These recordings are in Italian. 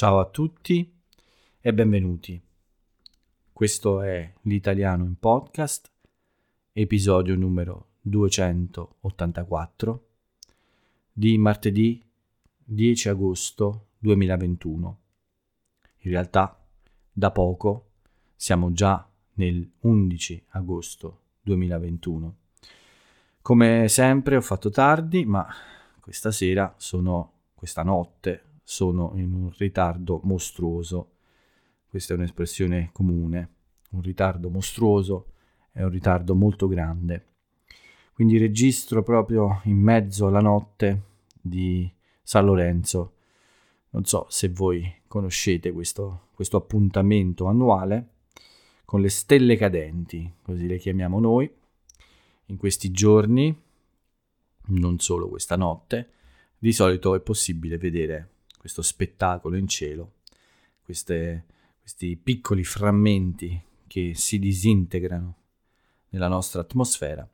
Ciao a tutti e benvenuti. Questo è l'italiano in podcast, episodio numero 284 di martedì 10 agosto 2021. In realtà da poco siamo già nel 11 agosto 2021. Come sempre ho fatto tardi, ma questa sera sono questa notte sono in un ritardo mostruoso. Questa è un'espressione comune. Un ritardo mostruoso è un ritardo molto grande. Quindi registro proprio in mezzo alla notte di San Lorenzo. Non so se voi conoscete questo, questo appuntamento annuale con le stelle cadenti, così le chiamiamo noi. In questi giorni, non solo questa notte, di solito è possibile vedere questo spettacolo in cielo, queste, questi piccoli frammenti che si disintegrano nella nostra atmosfera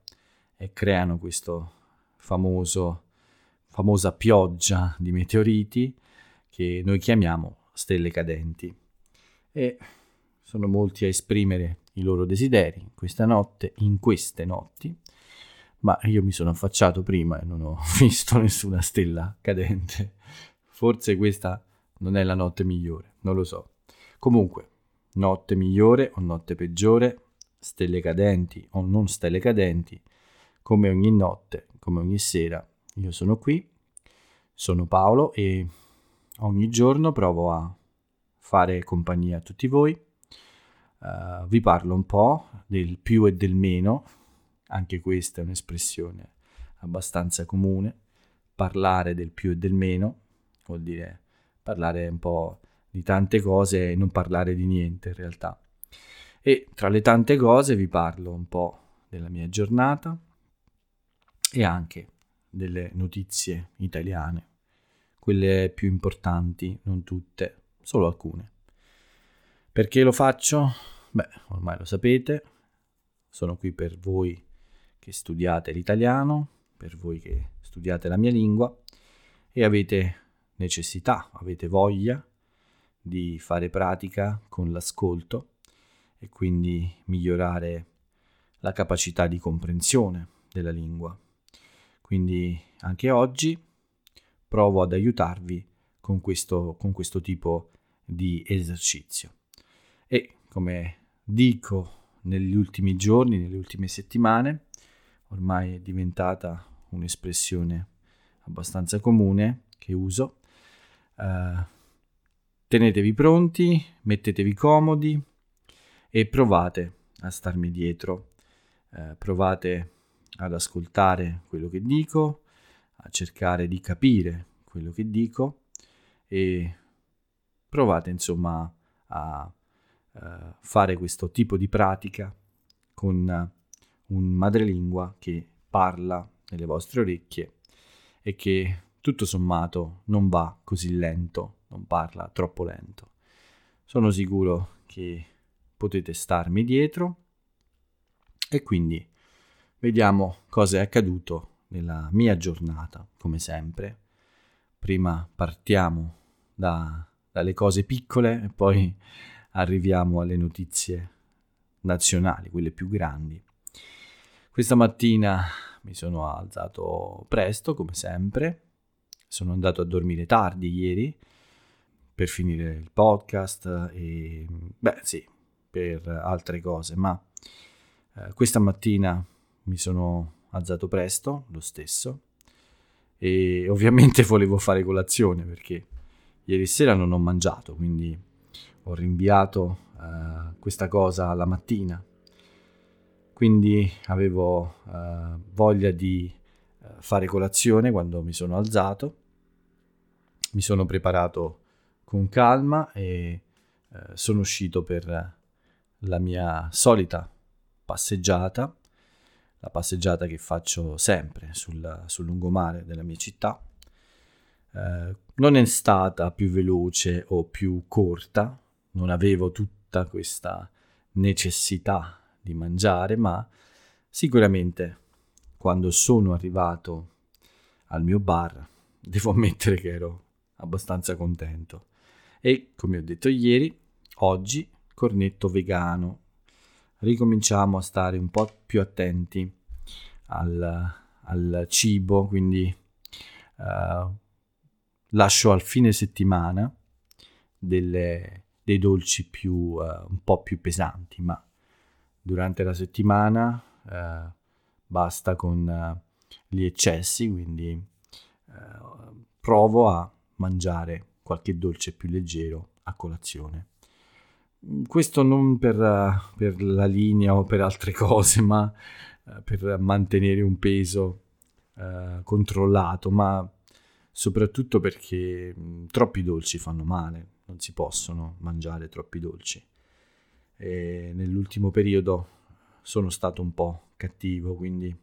e creano questa famosa pioggia di meteoriti che noi chiamiamo stelle cadenti. E sono molti a esprimere i loro desideri questa notte, in queste notti, ma io mi sono affacciato prima e non ho visto nessuna stella cadente Forse questa non è la notte migliore, non lo so. Comunque, notte migliore o notte peggiore, stelle cadenti o non stelle cadenti, come ogni notte, come ogni sera, io sono qui, sono Paolo e ogni giorno provo a fare compagnia a tutti voi. Uh, vi parlo un po' del più e del meno, anche questa è un'espressione abbastanza comune, parlare del più e del meno vuol dire parlare un po' di tante cose e non parlare di niente in realtà. E tra le tante cose vi parlo un po' della mia giornata e anche delle notizie italiane, quelle più importanti, non tutte, solo alcune. Perché lo faccio? Beh, ormai lo sapete, sono qui per voi che studiate l'italiano, per voi che studiate la mia lingua e avete necessità, avete voglia di fare pratica con l'ascolto e quindi migliorare la capacità di comprensione della lingua. Quindi anche oggi provo ad aiutarvi con questo, con questo tipo di esercizio. E come dico negli ultimi giorni, nelle ultime settimane, ormai è diventata un'espressione abbastanza comune che uso, Uh, tenetevi pronti, mettetevi comodi e provate a starmi dietro. Uh, provate ad ascoltare quello che dico, a cercare di capire quello che dico e provate insomma a uh, fare questo tipo di pratica con un madrelingua che parla nelle vostre orecchie e che tutto sommato non va così lento, non parla troppo lento. Sono sicuro che potete starmi dietro e quindi vediamo cosa è accaduto nella mia giornata, come sempre. Prima partiamo da, dalle cose piccole e poi arriviamo alle notizie nazionali, quelle più grandi. Questa mattina mi sono alzato presto, come sempre, sono andato a dormire tardi ieri per finire il podcast e beh sì, per altre cose, ma eh, questa mattina mi sono alzato presto, lo stesso, e ovviamente volevo fare colazione perché ieri sera non ho mangiato, quindi ho rinviato eh, questa cosa alla mattina. Quindi avevo eh, voglia di eh, fare colazione quando mi sono alzato mi sono preparato con calma e eh, sono uscito per la mia solita passeggiata, la passeggiata che faccio sempre sul, sul lungomare della mia città. Eh, non è stata più veloce o più corta, non avevo tutta questa necessità di mangiare, ma sicuramente quando sono arrivato al mio bar devo ammettere che ero abbastanza contento. E come ho detto ieri, oggi cornetto vegano. Ricominciamo a stare un po' più attenti al, al cibo, quindi uh, lascio al fine settimana delle, dei dolci più, uh, un po' più pesanti, ma durante la settimana uh, basta con gli eccessi, quindi provo a mangiare qualche dolce più leggero a colazione. Questo non per, per la linea o per altre cose, ma per mantenere un peso uh, controllato, ma soprattutto perché mh, troppi dolci fanno male, non si possono mangiare troppi dolci. E nell'ultimo periodo sono stato un po' cattivo, quindi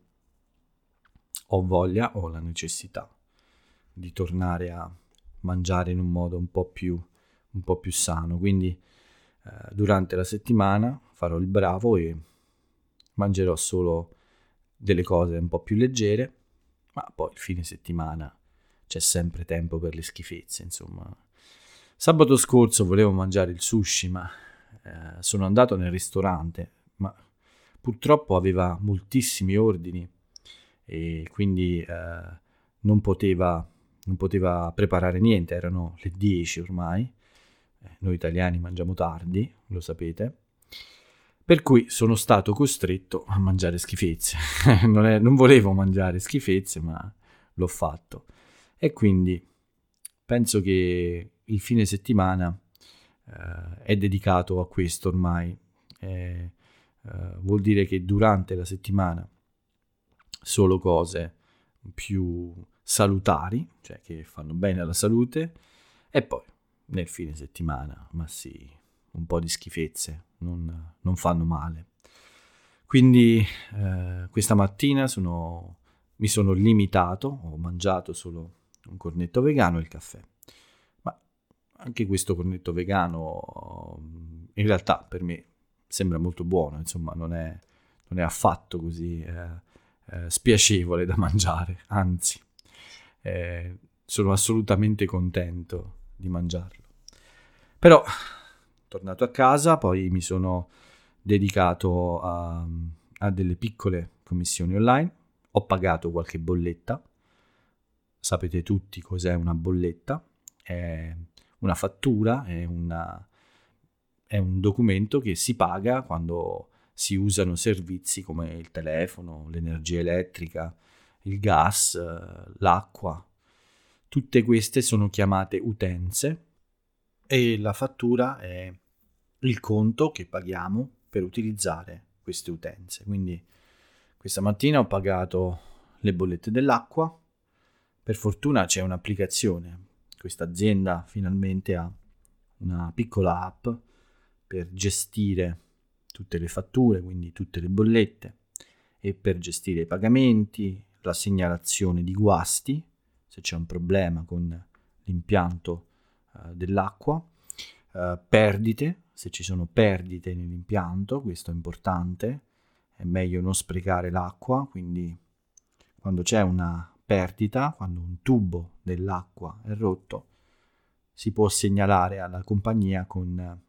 ho voglia, ho la necessità di tornare a mangiare in un modo un po' più, un po più sano. Quindi eh, durante la settimana farò il bravo e mangerò solo delle cose un po' più leggere, ma poi il fine settimana c'è sempre tempo per le schifezze, insomma. Sabato scorso volevo mangiare il sushi, ma eh, sono andato nel ristorante, ma purtroppo aveva moltissimi ordini e quindi eh, non, poteva, non poteva preparare niente, erano le 10 ormai. Eh, noi italiani mangiamo tardi, lo sapete. Per cui sono stato costretto a mangiare schifezze. non, è, non volevo mangiare schifezze, ma l'ho fatto. E quindi penso che il fine settimana eh, è dedicato a questo ormai. Eh, eh, vuol dire che durante la settimana solo cose più salutari, cioè che fanno bene alla salute, e poi nel fine settimana, ma sì, un po' di schifezze, non, non fanno male. Quindi eh, questa mattina sono, mi sono limitato, ho mangiato solo un cornetto vegano e il caffè. Ma anche questo cornetto vegano in realtà per me sembra molto buono, insomma non è, non è affatto così eh, eh, spiacevole da mangiare, anzi eh, sono assolutamente contento di mangiarlo. Però tornato a casa, poi mi sono dedicato a, a delle piccole commissioni online, ho pagato qualche bolletta, sapete tutti cos'è una bolletta, è una fattura, è, una, è un documento che si paga quando si usano servizi come il telefono, l'energia elettrica, il gas, l'acqua. Tutte queste sono chiamate utenze e la fattura è il conto che paghiamo per utilizzare queste utenze. Quindi questa mattina ho pagato le bollette dell'acqua, per fortuna c'è un'applicazione, questa azienda finalmente ha una piccola app per gestire tutte le fatture, quindi tutte le bollette e per gestire i pagamenti, la segnalazione di guasti, se c'è un problema con l'impianto eh, dell'acqua, eh, perdite, se ci sono perdite nell'impianto, questo è importante, è meglio non sprecare l'acqua, quindi quando c'è una perdita, quando un tubo dell'acqua è rotto, si può segnalare alla compagnia con,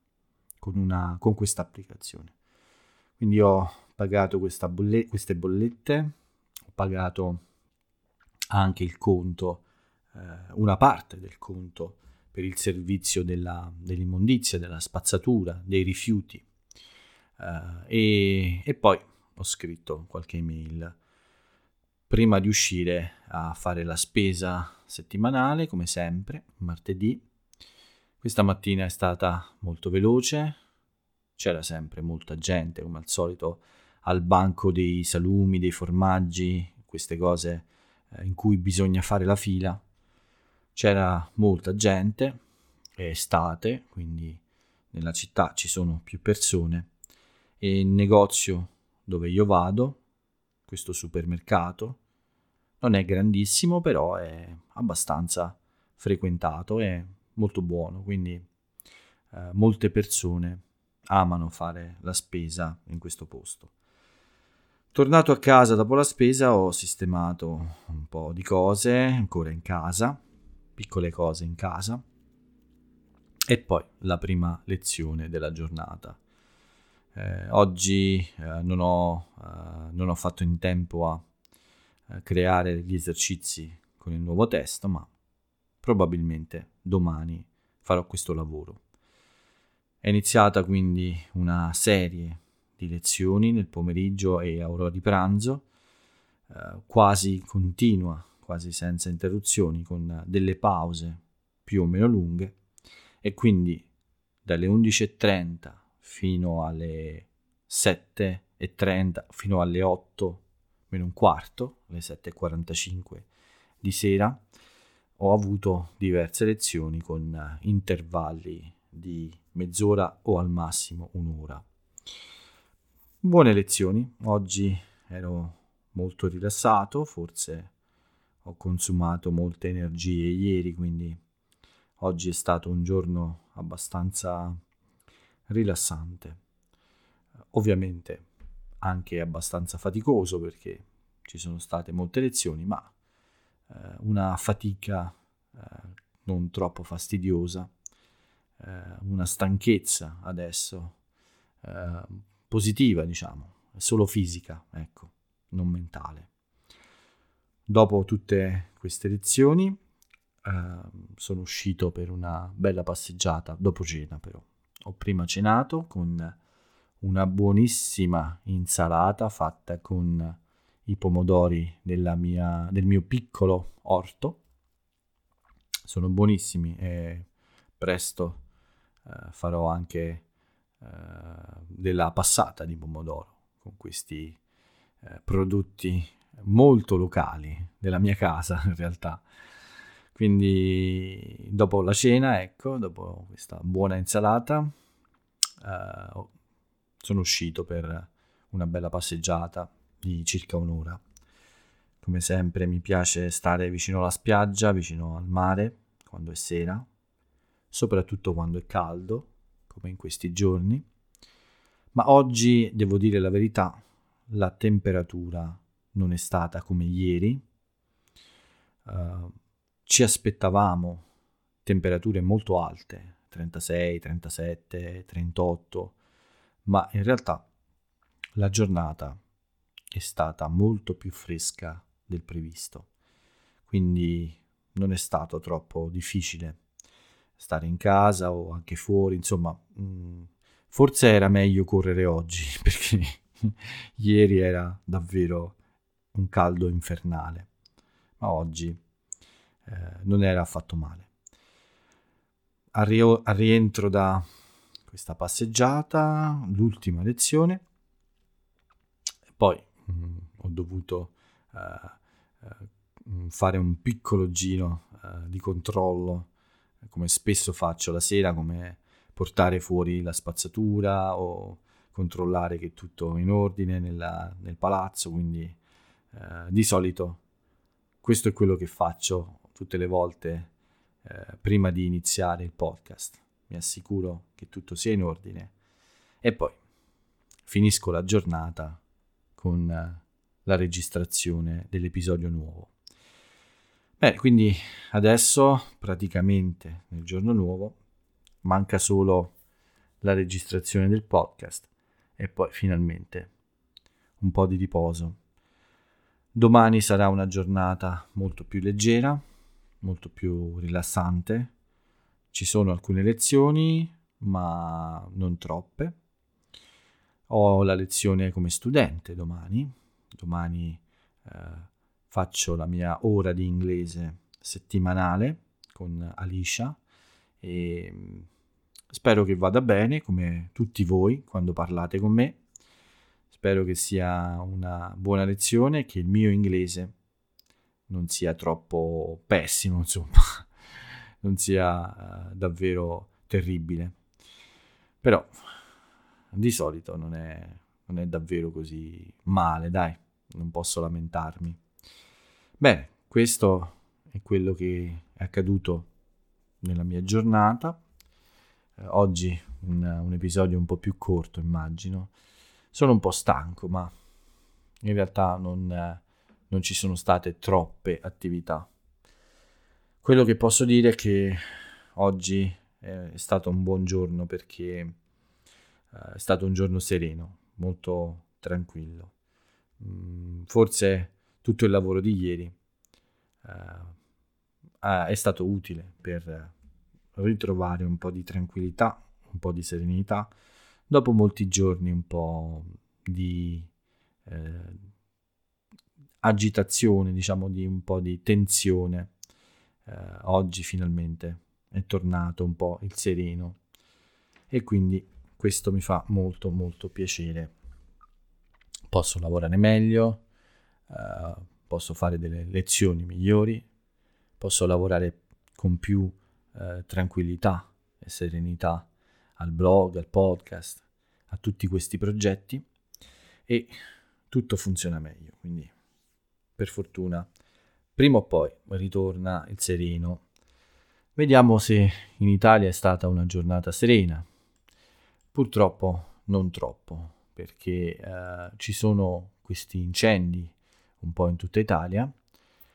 con, una, con questa applicazione. Quindi ho pagato bolle, queste bollette, pagato anche il conto, eh, una parte del conto per il servizio della, dell'immondizia, della spazzatura, dei rifiuti. Uh, e, e poi ho scritto qualche email prima di uscire a fare la spesa settimanale, come sempre, martedì. Questa mattina è stata molto veloce, c'era sempre molta gente, come al solito, al banco dei salumi, dei formaggi, queste cose eh, in cui bisogna fare la fila c'era molta gente, è estate, quindi nella città ci sono più persone e il negozio dove io vado, questo supermercato, non è grandissimo, però è abbastanza frequentato, è molto buono, quindi eh, molte persone amano fare la spesa in questo posto. Tornato a casa dopo la spesa ho sistemato un po' di cose ancora in casa piccole cose in casa e poi la prima lezione della giornata. Eh, oggi eh, non, ho, eh, non, ho, fatto in tempo a, a creare gli esercizi con il nuovo testo, ma probabilmente domani farò questo lavoro. È iniziata quindi una serie di lezioni nel pomeriggio e a ora di pranzo, eh, quasi continua, quasi senza interruzioni, con delle pause più o meno lunghe e quindi dalle 11.30 fino alle 7.30, fino alle 8 meno un quarto, alle 7.45 di sera, ho avuto diverse lezioni con intervalli di mezz'ora o al massimo un'ora. Buone lezioni, oggi ero molto rilassato, forse ho consumato molte energie ieri, quindi oggi è stato un giorno abbastanza rilassante. Ovviamente anche abbastanza faticoso perché ci sono state molte lezioni, ma eh, una fatica eh, non troppo fastidiosa eh, una stanchezza adesso eh, positiva, diciamo, solo fisica, ecco, non mentale. Dopo tutte queste lezioni eh, sono uscito per una bella passeggiata, dopo cena però. Ho prima cenato con una buonissima insalata fatta con i pomodori mia, del mio piccolo orto. Sono buonissimi e presto eh, farò anche della passata di pomodoro con questi eh, prodotti molto locali della mia casa in realtà. Quindi dopo la cena, ecco, dopo questa buona insalata, eh, sono uscito per una bella passeggiata di circa un'ora. Come sempre mi piace stare vicino alla spiaggia, vicino al mare, quando è sera, soprattutto quando è caldo, come in questi giorni. Ma oggi, devo dire la verità, la temperatura non è stata come ieri. Uh, ci aspettavamo temperature molto alte, 36, 37, 38, ma in realtà la giornata è stata molto più fresca del previsto, quindi non è stato troppo difficile stare in casa o anche fuori, insomma, mh, mm, forse era meglio correre oggi perché ieri era davvero un caldo infernale, ma oggi eh, non era affatto male. Al, rio- al rientro da questa passeggiata, l'ultima lezione, poi mh, mm, ho dovuto uh, uh, fare un piccolo giro uh, di controllo come spesso faccio la sera, come portare fuori la spazzatura o controllare che è tutto in ordine nella, nel palazzo, quindi eh, di solito questo è quello che faccio tutte le volte eh, prima di iniziare il podcast. Mi assicuro che tutto sia in ordine e poi finisco la giornata con eh, la registrazione dell'episodio nuovo. Beh, quindi adesso praticamente nel giorno nuovo manca solo la registrazione del podcast e poi finalmente un po' di riposo. Domani sarà una giornata molto più leggera, molto più rilassante. Ci sono alcune lezioni, ma non troppe. Ho la lezione come studente domani. Domani eh, faccio la mia ora di inglese settimanale con Alicia e mm, spero che vada bene come tutti voi quando parlate con me. Spero che sia una buona lezione e che il mio inglese non sia troppo pessimo, insomma, non sia uh, davvero terribile. Però di solito non è, non è davvero così male, dai, non posso lamentarmi. Bene, questo è quello che è accaduto nella mia giornata. Eh, oggi un, un, episodio un po' più corto, immagino. Sono un po' stanco, ma in realtà non, eh, non ci sono state troppe attività. Quello che posso dire è che oggi è stato un buon giorno perché uh, è stato un giorno sereno, molto tranquillo. Mm, forse tutto il lavoro di ieri uh, è stato utile per ritrovare un po' di tranquillità, un po' di serenità, dopo molti giorni un po' di eh, agitazione, diciamo di un po' di tensione. Eh, oggi finalmente è tornato un po' il sereno e quindi questo mi fa molto molto piacere. Posso lavorare meglio, eh, posso fare delle lezioni migliori, posso lavorare con più eh, tranquillità e serenità al blog, al podcast, a tutti questi progetti e tutto funziona meglio. Quindi per fortuna prima o poi ritorna il sereno. Vediamo se in Italia è stata una giornata serena. Purtroppo non troppo, perché eh, ci sono questi incendi un po' in tutta Italia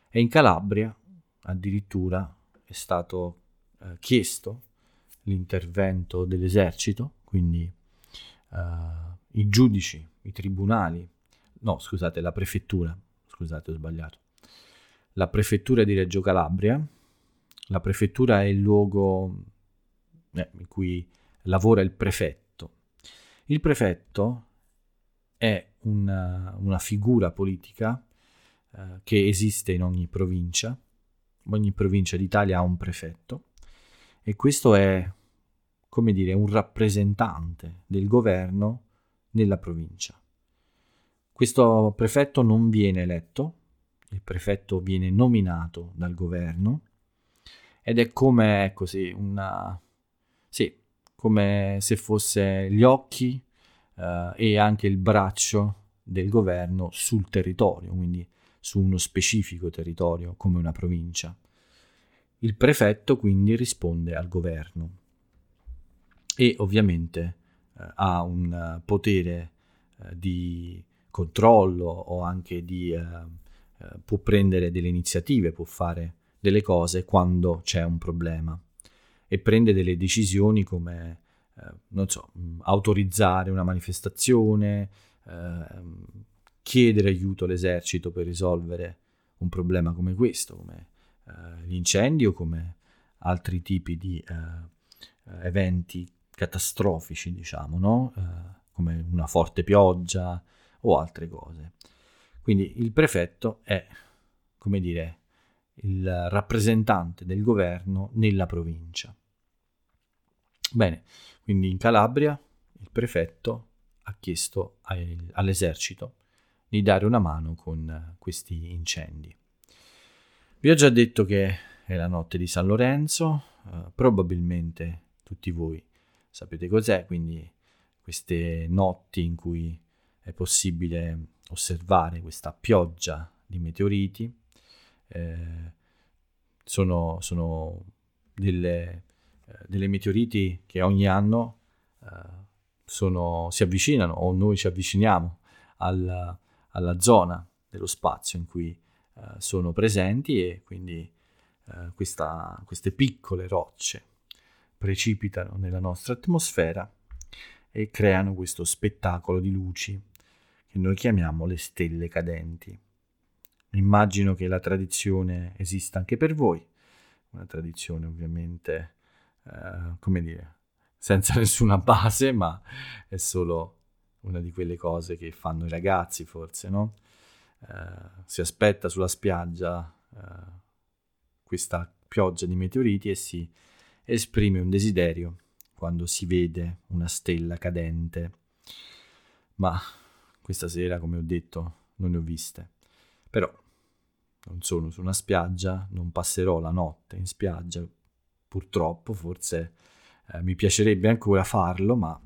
e in Calabria addirittura è stato eh, chiesto l'intervento dell'esercito, quindi eh, i giudici, i tribunali, no scusate, la prefettura, scusate ho sbagliato, la prefettura di Reggio Calabria, la prefettura è il luogo eh, in cui lavora il prefetto. Il prefetto è una, una figura politica che esiste in ogni provincia, ogni provincia d'Italia ha un prefetto e questo è, come dire, un rappresentante del governo nella provincia. Questo prefetto non viene eletto, il prefetto viene nominato dal governo ed è come così una sì, come se fosse gli occhi eh, e anche il braccio del governo sul territorio, quindi su uno specifico territorio come una provincia. Il prefetto quindi risponde al governo e ovviamente eh, ha un potere eh, di controllo o anche di, eh, eh, può prendere delle iniziative, può fare delle cose quando c'è un problema e prende delle decisioni come, eh, non so, mm, autorizzare una manifestazione, eh, chiedere aiuto all'esercito per risolvere un problema come questo, come eh, gli incendi o come altri tipi di eh, eventi catastrofici, diciamo, no? come una forte pioggia, o altre cose. Quindi il prefetto è, come dire, il rappresentante del governo nella provincia. Bene, quindi in Calabria il prefetto ha chiesto all'esercito di dare una mano con questi incendi. Vi ho già detto che è la notte di San Lorenzo, eh, probabilmente tutti voi sapete cos'è, quindi queste notti in cui è possibile osservare questa pioggia di meteoriti. Eh, sono, sono delle, eh, delle, meteoriti che ogni anno eh, sono, si avvicinano o noi ci avviciniamo alla, alla zona dello spazio in cui eh, sono presenti e quindi eh, questa, queste piccole rocce precipitano nella nostra atmosfera e creano questo spettacolo di luci che noi chiamiamo le stelle cadenti. Immagino che la tradizione esista anche per voi, una tradizione ovviamente, eh, come dire, senza nessuna base, ma è solo una di quelle cose che fanno i ragazzi forse, no? Eh, si aspetta sulla spiaggia eh, questa pioggia di meteoriti e si esprime un desiderio quando si vede una stella cadente. Ma questa sera, come ho detto, non ne ho viste. Però non sono su una spiaggia, non passerò la notte in spiaggia, purtroppo, forse eh, mi piacerebbe ancora farlo, ma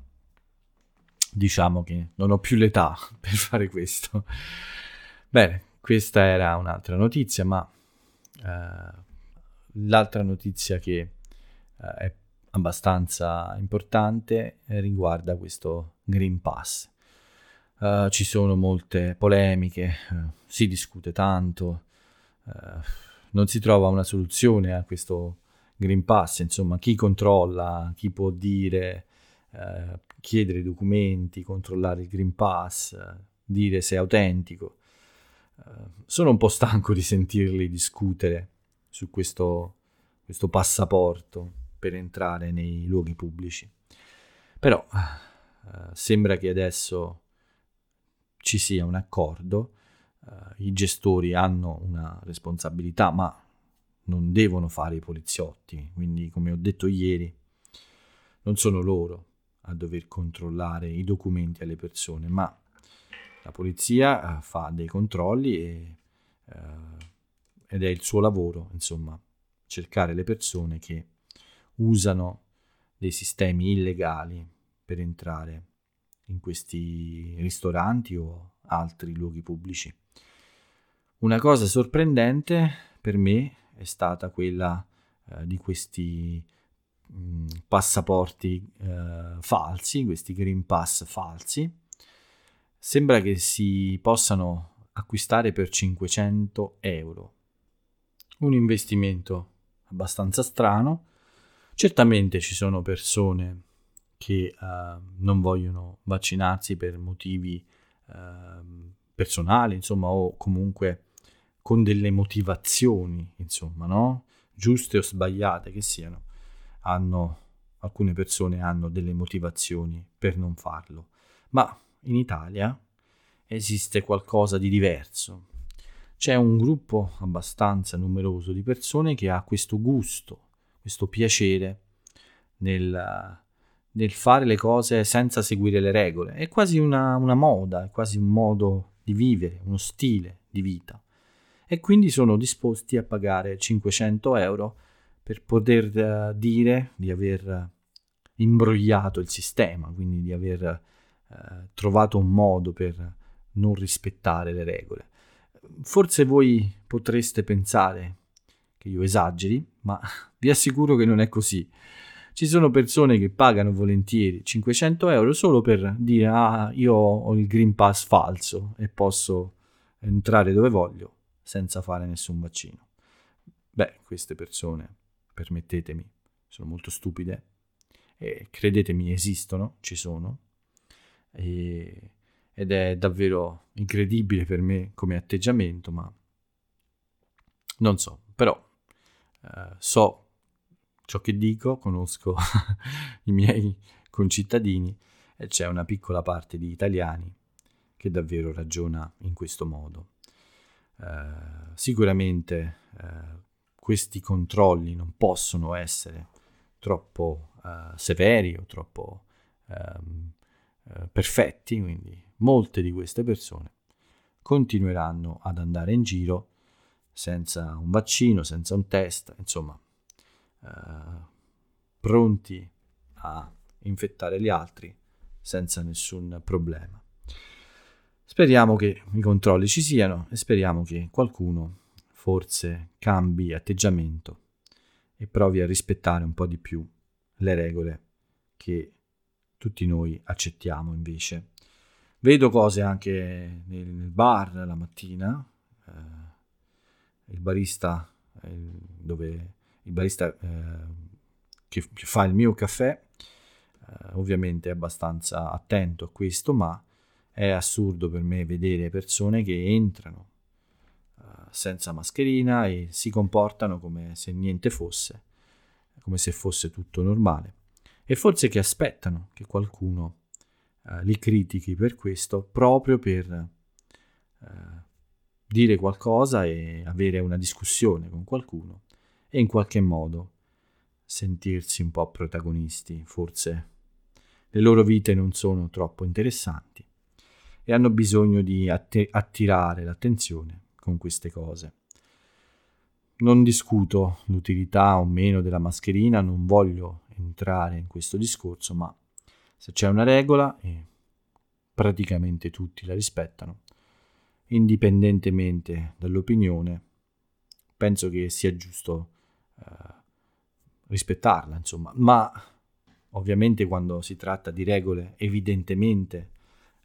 diciamo che non ho più l'età per fare questo. Bene, questa era un'altra notizia, ma eh, l'altra notizia che eh, è abbastanza importante riguarda questo Green Pass. Uh, ci sono molte polemiche, uh, si discute tanto, non si trova una soluzione a questo Green Pass, insomma, chi controlla, chi può dire, eh, chiedere documenti, controllare il Green Pass, dire se è autentico. Eh, sono un po' stanco di sentirli discutere su questo, questo passaporto per entrare nei luoghi pubblici. Però eh, sembra che adesso ci sia un accordo, eh, i gestori hanno una responsabilità, ma non devono fare i poliziotti, quindi come ho detto ieri, non sono loro a dover controllare i documenti alle persone, ma la polizia eh, fa dei controlli e, eh, ed è il suo lavoro, insomma, cercare le persone che usano dei sistemi illegali per entrare in questi ristoranti o altri luoghi pubblici. Una cosa sorprendente per me è stata quella eh, di questi mm, passaporti eh, falsi, questi Green Pass falsi. Sembra che si possano acquistare per 500 euro. Un investimento abbastanza strano. Certamente ci sono persone che uh, non vogliono vaccinarsi per motivi uh, personali, insomma, o comunque con delle motivazioni, insomma, no? Giuste o sbagliate che siano, hanno, alcune persone hanno delle motivazioni per non farlo. Ma in Italia esiste qualcosa di diverso. C'è un gruppo abbastanza numeroso di persone che ha questo gusto, questo piacere nel nel fare le cose senza seguire le regole. È quasi una, una moda, è quasi un modo di vivere, uno stile di vita. E quindi sono disposti a pagare 500 euro per poter uh, dire di aver imbrogliato il sistema, quindi di aver uh, trovato un modo per non rispettare le regole. Forse voi potreste pensare che io esageri, ma vi assicuro che non è così. Ci sono persone che pagano volentieri 500 euro solo per dire ah io ho il Green Pass falso e posso entrare dove voglio senza fare nessun vaccino. Beh, queste persone, permettetemi, sono molto stupide e credetemi esistono, ci sono e, ed è davvero incredibile per me come atteggiamento, ma non so, però eh, so ciò che dico, conosco i miei concittadini e c'è una piccola parte di italiani che davvero ragiona in questo modo. Uh, sicuramente uh, questi controlli non possono essere troppo uh, severi o troppo um, perfetti, quindi molte di queste persone continueranno ad andare in giro senza un vaccino, senza un test, insomma eh, pronti a infettare gli altri senza nessun problema. Speriamo che i controlli ci siano e speriamo che qualcuno forse cambi atteggiamento e provi a rispettare un po' di più le regole che tutti noi accettiamo invece. Vedo cose anche nel, bar la mattina, eh, il barista eh, dove il barista eh, che, fa il mio caffè eh, ovviamente è abbastanza attento a questo, ma è assurdo per me vedere persone che entrano senza mascherina e si comportano come se niente fosse, come se fosse tutto normale. E forse che aspettano che qualcuno eh, li critichi per questo, proprio per eh, dire qualcosa e avere una discussione con qualcuno e in qualche modo sentirsi un po' protagonisti, forse le loro vite non sono troppo interessanti e hanno bisogno di att- attirare l'attenzione con queste cose. Non discuto l'utilità o meno della mascherina, non voglio entrare in questo discorso, ma se c'è una regola e praticamente tutti la rispettano, indipendentemente dall'opinione, penso che sia giusto eh, rispettarla, insomma, ma ovviamente quando si tratta di regole evidentemente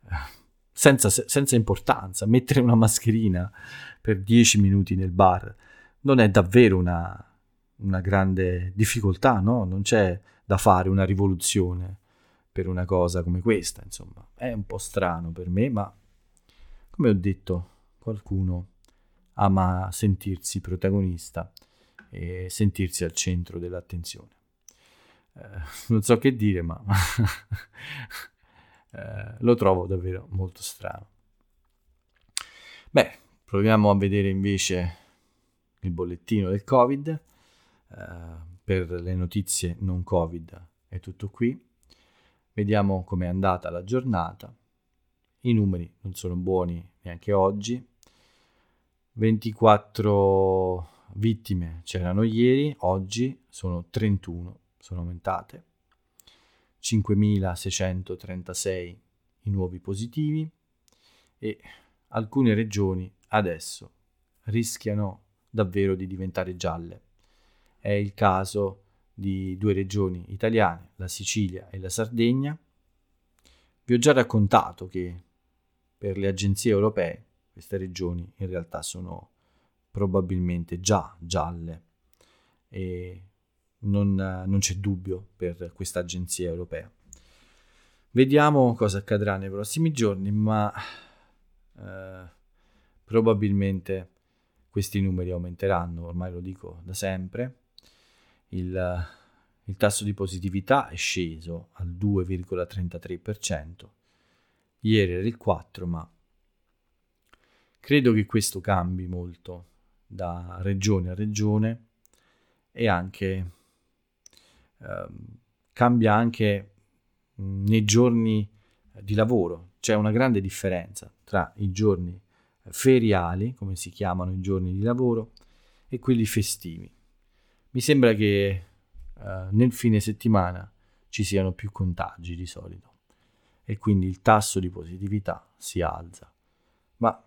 eh, senza, senza importanza, mettere una mascherina per 10 minuti nel bar non è davvero una, una grande difficoltà, no? Non c'è da fare una rivoluzione per una cosa come questa, insomma. È un po' strano per me, ma come ho detto, qualcuno ama sentirsi protagonista e sentirsi al centro dell'attenzione. Eh, non so che dire, ma eh, lo trovo davvero molto strano. Beh, proviamo a vedere invece il bollettino del Covid. Uh, per le notizie non Covid è tutto qui. Vediamo com'è andata la giornata. I numeri non sono buoni neanche oggi. 24 vittime c'erano ieri, oggi sono 31, sono aumentate. 5.636 i nuovi positivi e alcune regioni adesso rischiano davvero di diventare gialle. È il caso di due regioni italiane, la Sicilia e la Sardegna. Vi ho già raccontato che per le agenzie europee queste regioni in realtà sono probabilmente già gialle e non, non c'è dubbio per questa agenzia europea. Vediamo cosa accadrà nei prossimi giorni, ma eh, probabilmente questi numeri aumenteranno, ormai lo dico da sempre. Il, il tasso di positività è sceso al 2,33%, ieri era il 4%, ma credo che questo cambi molto da regione a regione e anche eh, cambia anche nei giorni di lavoro. C'è una grande differenza tra i giorni feriali, come si chiamano i giorni di lavoro, e quelli festivi. Mi sembra che uh, nel fine settimana ci siano più contagi di solito e quindi il tasso di positività si alza. Ma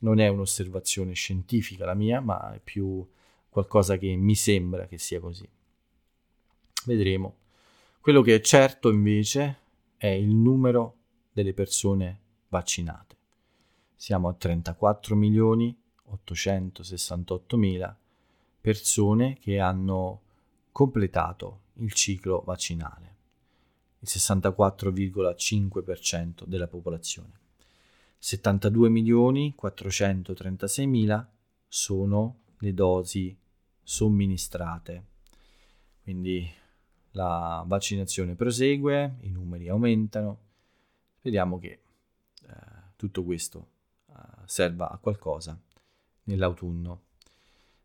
non è un'osservazione scientifica la mia, ma è più qualcosa che mi sembra che sia così. Vedremo. Quello che è certo invece è il numero delle persone vaccinate siamo a 34 milioni 868 mila persone che hanno completato il ciclo vaccinale, il 64,5% della popolazione. 72 milioni 436 mila sono le dosi somministrate. Quindi la vaccinazione prosegue, i numeri aumentano. Speriamo che eh, tutto questo serva a qualcosa nell'autunno.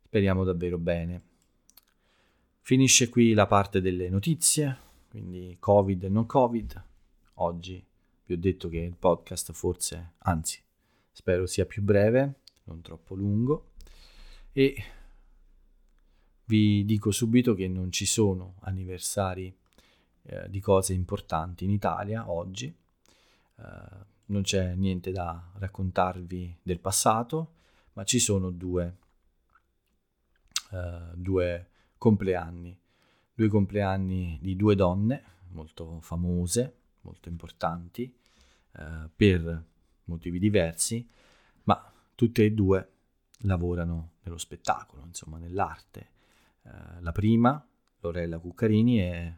Speriamo davvero bene. Finisce qui la parte delle notizie, quindi Covid e non Covid. Oggi vi ho detto che il podcast forse, anzi, spero sia più breve, non troppo lungo. E vi dico subito che non ci sono anniversari eh, di cose importanti in Italia oggi. Eh, non c'è niente da raccontarvi del passato, ma ci sono due, uh, due compleanni, due compleanni di due donne molto famose, molto importanti, uh, per motivi diversi, ma tutte e due lavorano nello spettacolo, insomma nell'arte. Uh, la prima, Lorella Cuccarini, è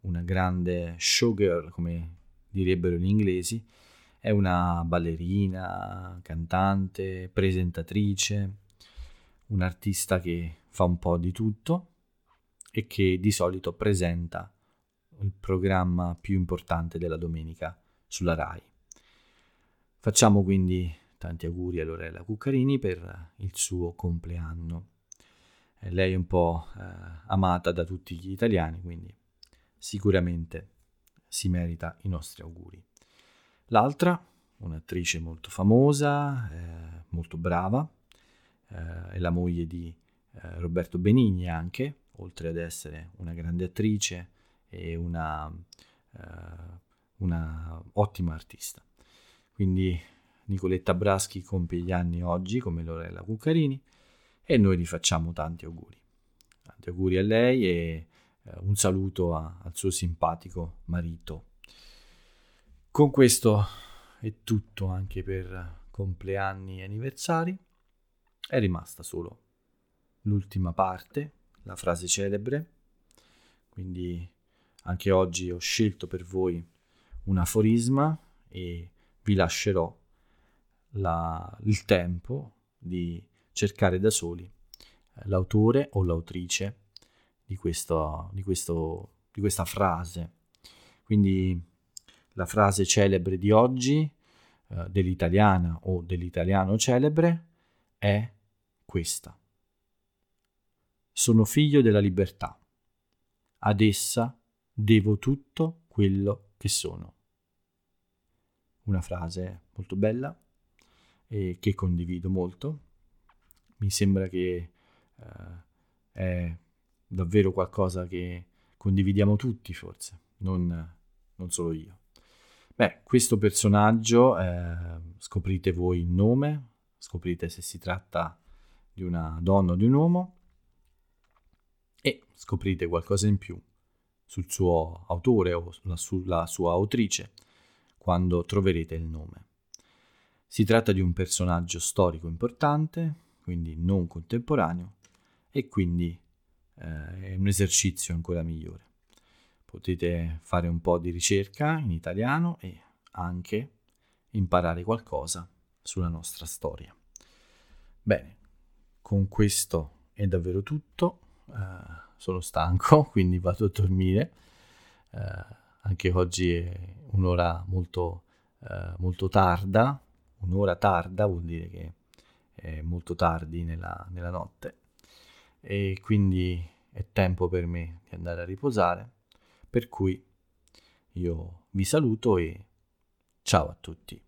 una grande showgirl, come direbbero gli inglesi, è una ballerina, cantante, presentatrice, un'artista che fa un po' di tutto e che di solito presenta il programma più importante della domenica sulla RAI. Facciamo quindi tanti auguri a Lorella Cuccarini per il suo compleanno. Eh, lei è un po' eh, amata da tutti gli italiani, quindi sicuramente si merita i nostri auguri. L'altra, un'attrice molto famosa, eh, molto brava, eh, è la moglie di eh, Roberto Benigni anche, oltre ad essere una grande attrice e una, eh, una ottima artista. Quindi Nicoletta Braschi compie gli anni oggi come Lorella Cuccarini e noi gli facciamo tanti auguri. Tanti auguri a lei e eh, un saluto a, al suo simpatico marito con questo è tutto anche per compleanni e anniversari. È rimasta solo l'ultima parte, la frase celebre, quindi anche oggi ho scelto per voi un aforisma e vi lascerò la, il tempo di cercare da soli eh, l'autore o l'autrice di, questo, di, questo, di questa frase. Quindi la frase celebre di oggi, eh, dell'italiana o dell'italiano celebre, è questa. Sono figlio della libertà. Ad essa devo tutto quello che sono. Una frase molto bella e che condivido molto. Mi sembra che eh, è davvero qualcosa che condividiamo tutti forse, non, non solo io. Beh, questo personaggio, eh, scoprite voi il nome, scoprite se si tratta di una donna o di un uomo e scoprite qualcosa in più sul suo autore o sulla sua autrice quando troverete il nome. Si tratta di un personaggio storico importante, quindi non contemporaneo, e quindi eh, è un esercizio ancora migliore. Potete fare un po' di ricerca in italiano e anche imparare qualcosa sulla nostra storia. Bene, con questo è davvero tutto. Uh, sono stanco, quindi vado a dormire. Uh, anche oggi è un'ora molto, uh, molto tarda. Un'ora tarda vuol dire che è molto tardi nella, nella notte e quindi è tempo per me di andare a riposare, per cui io vi saluto e ciao a tutti.